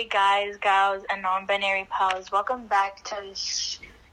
Hey guys, gals, and non-binary pals, welcome back to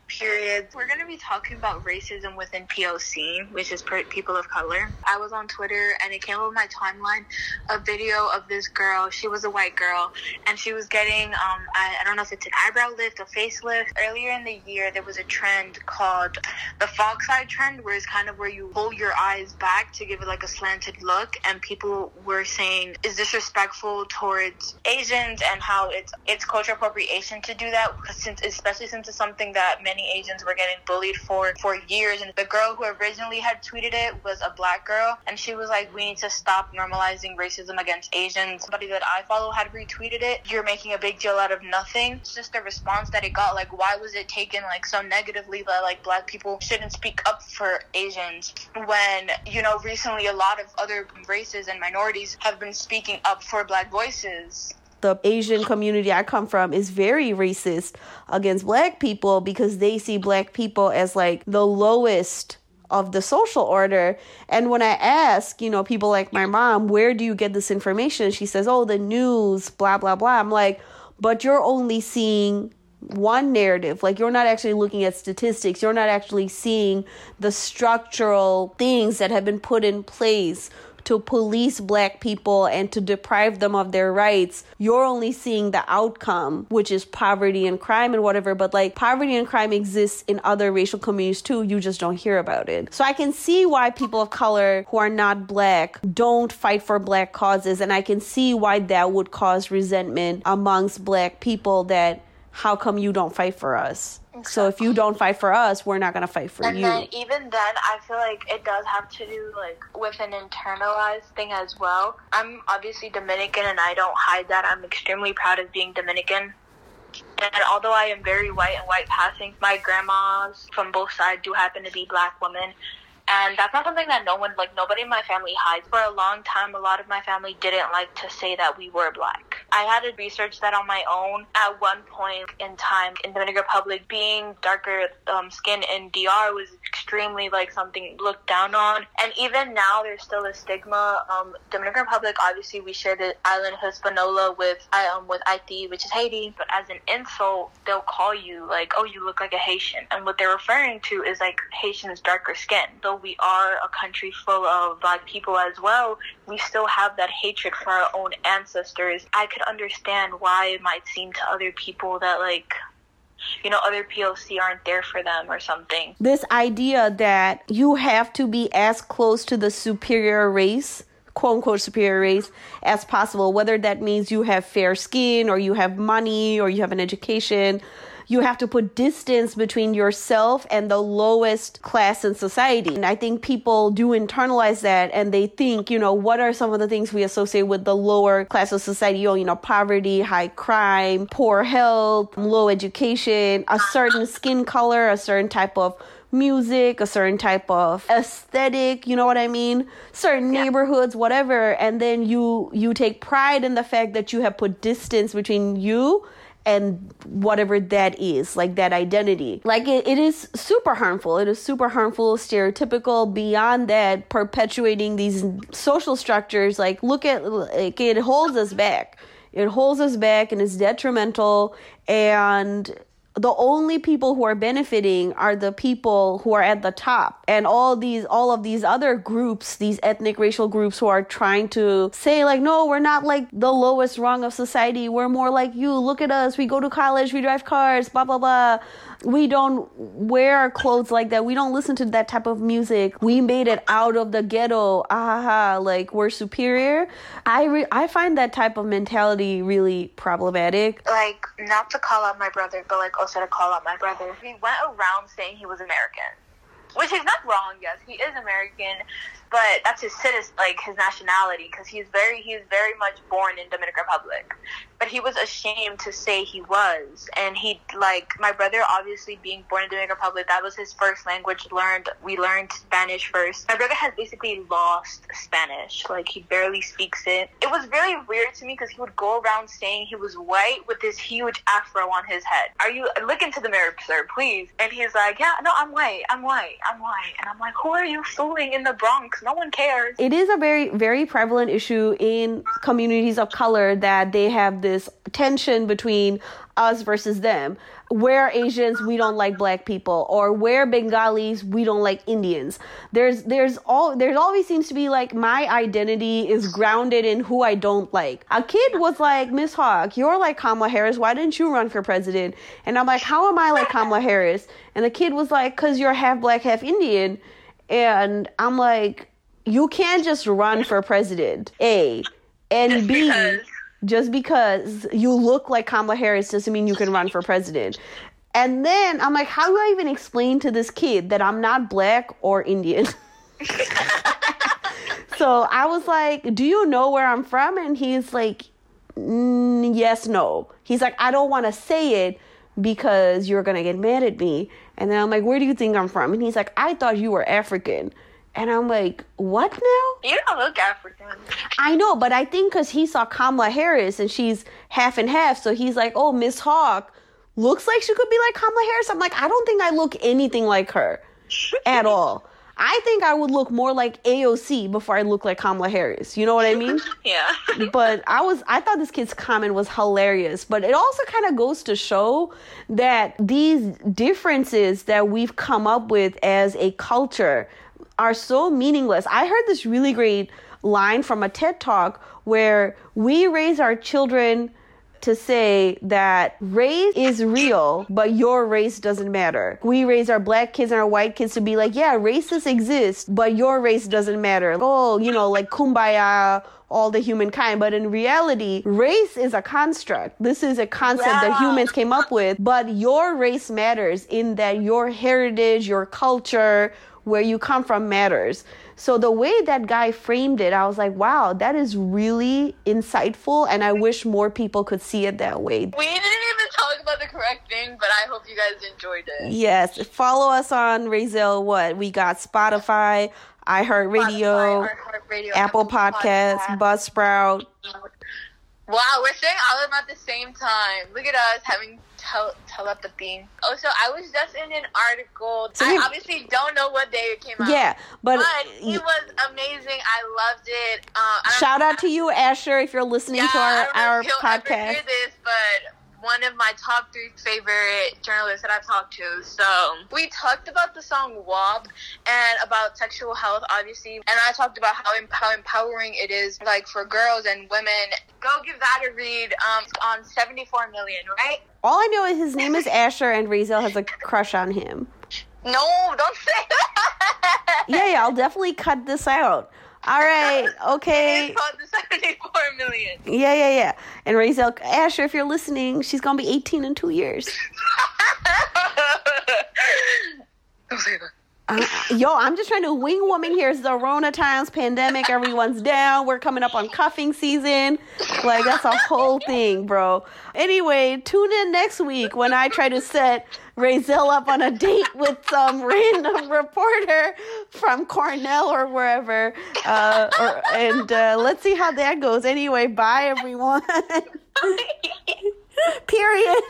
period. We're going to be talking about racism within POC, which is people of color. I was on Twitter and it came up on my timeline a video of this girl. She was a white girl and she was getting, um, I, I don't know if it's an eyebrow lift, a facelift. Earlier in the year, there was a trend called the fox eye trend, where it's kind of where you pull your eyes back to give it like a slanted look. And people were saying is disrespectful towards Asians and how it's it's culture appropriation to do that, since especially since it's something that many many Asians were getting bullied for for years. And the girl who originally had tweeted it was a black girl, and she was like, "We need to stop normalizing racism against Asians." Somebody that I follow had retweeted it. You're making a big deal out of nothing. It's just the response that it got. Like, why was it taken like so negatively that like black people shouldn't speak up for Asians when you know recently a lot of other races and minorities have been speaking up for black voices the Asian community I come from is very racist against black people because they see black people as like the lowest of the social order. And when I ask, you know, people like my mom, where do you get this information? She says, oh, the news, blah, blah, blah. I'm like, but you're only seeing one narrative. Like, you're not actually looking at statistics, you're not actually seeing the structural things that have been put in place to police black people and to deprive them of their rights, you're only seeing the outcome, which is poverty and crime and whatever. But like poverty and crime exists in other racial communities too. You just don't hear about it. So I can see why people of color who are not black don't fight for black causes. And I can see why that would cause resentment amongst black people that how come you don't fight for us? Exactly. So if you don't fight for us, we're not gonna fight for and you. And then even then, I feel like it does have to do like with an internalized thing as well. I'm obviously Dominican, and I don't hide that. I'm extremely proud of being Dominican. And although I am very white and white passing, my grandmas from both sides do happen to be black women. And that's not something that no one, like nobody in my family hides. For a long time, a lot of my family didn't like to say that we were black. I had to research that on my own. At one point in time in the Dominican Republic, being darker um, skin in DR was extremely like something looked down on. And even now, there's still a stigma. Um, Dominican Republic, obviously, we share the island Hispaniola with um, with Haiti, which is Haiti. But as an insult, they'll call you like, "Oh, you look like a Haitian," and what they're referring to is like Haitian is darker skin. Though we are a country full of black people as well, we still have that hatred for our own ancestors. I could understand why it might seem to other people that like you know, other POC aren't there for them or something. This idea that you have to be as close to the superior race quote unquote superior race as possible, whether that means you have fair skin or you have money or you have an education you have to put distance between yourself and the lowest class in society. And I think people do internalize that and they think, you know, what are some of the things we associate with the lower class of society? Oh, you know, poverty, high crime, poor health, low education, a certain skin color, a certain type of music, a certain type of aesthetic, you know what I mean? Certain yeah. neighborhoods, whatever, and then you you take pride in the fact that you have put distance between you and whatever that is, like that identity. Like it, it is super harmful. It is super harmful, stereotypical. Beyond that, perpetuating these social structures, like look at like it holds us back. It holds us back and is detrimental and the only people who are benefiting are the people who are at the top and all these all of these other groups these ethnic racial groups who are trying to say like no we're not like the lowest rung of society we're more like you look at us we go to college we drive cars blah blah blah we don't wear clothes like that. We don't listen to that type of music. We made it out of the ghetto. Ah, like we're superior. I re- I find that type of mentality really problematic. Like not to call out my brother, but like to call out my brother. He went around saying he was American, which is not wrong. Yes, he is American but that's his citizen, like his nationality, because he's very he's very much born in Dominican Republic. But he was ashamed to say he was, and he like my brother, obviously being born in Dominican Republic, that was his first language. Learned we learned Spanish first. My brother has basically lost Spanish, like he barely speaks it. It was really weird to me because he would go around saying he was white with this huge afro on his head. Are you look into the mirror, sir, please? And he's like, yeah, no, I'm white, I'm white, I'm white, and I'm like, who are you fooling in the Bronx? No one cares. It is a very, very prevalent issue in communities of color that they have this tension between us versus them. Where Asians, we don't like black people, or where Bengalis, we don't like Indians. There's, there's all, there's always seems to be like my identity is grounded in who I don't like. A kid was like, Miss Hawk, you're like Kamala Harris. Why didn't you run for president? And I'm like, how am I like Kamala Harris? And the kid was like, cause you're half black, half Indian. And I'm like, you can't just run for president. A. And B. Just because you look like Kamala Harris doesn't mean you can run for president. And then I'm like, how do I even explain to this kid that I'm not black or Indian? so I was like, do you know where I'm from? And he's like, mm, yes, no. He's like, I don't want to say it because you're going to get mad at me. And then I'm like, where do you think I'm from? And he's like, I thought you were African. And I'm like, what now? You don't look African. I know, but I think because he saw Kamala Harris and she's half and half, so he's like, oh, Miss Hawk looks like she could be like Kamala Harris. I'm like, I don't think I look anything like her at all. I think I would look more like AOC before I look like Kamala Harris. You know what I mean? Yeah. but I was I thought this kid's comment was hilarious. But it also kind of goes to show that these differences that we've come up with as a culture are so meaningless. I heard this really great line from a TED talk where we raise our children to say that race is real, but your race doesn't matter. We raise our black kids and our white kids to be like, yeah, races exist, but your race doesn't matter. Oh, you know, like kumbaya, all the humankind. But in reality, race is a construct. This is a concept that humans came up with, but your race matters in that your heritage, your culture, where you come from matters. So the way that guy framed it, I was like, wow, that is really insightful. And I wish more people could see it that way. We didn't even talk about the correct thing, but I hope you guys enjoyed it. Yes. Follow us on Razel. What? We got Spotify, iHeartRadio, iHeartRadio, Apple Podcasts, Podcasts. Buzzsprout. Wow, we're saying all of them at the same time. Look at us having tel- telepathy. Oh, so I was just in an article. So I obviously don't know what day it came out. Yeah, but, But it was amazing. I loved it. Uh, I shout know- out to you, Asher, if you're listening yeah, to our, our if he'll ever podcast. this, but one of my top three favorite journalists that I've talked to. So we talked about the song WAP and about sexual health, obviously, and I talked about how em- how empowering it is, like for girls and women. Go give that a read. Um, on 74 million, right? All I know is his name is Asher, and Razel has a crush on him. No, don't say that. Yeah, yeah, I'll definitely cut this out. All right, okay. It's the 74 million. Yeah, yeah, yeah. And Razel, Asher, if you're listening, she's gonna be 18 in two years. don't say that. Uh, yo, I'm just trying to wing woman here. It's the Rona times, pandemic. Everyone's down. We're coming up on cuffing season. Like that's a whole thing, bro. Anyway, tune in next week when I try to set Razel up on a date with some random reporter from Cornell or wherever. Uh, or, and uh, let's see how that goes. Anyway, bye everyone. Period.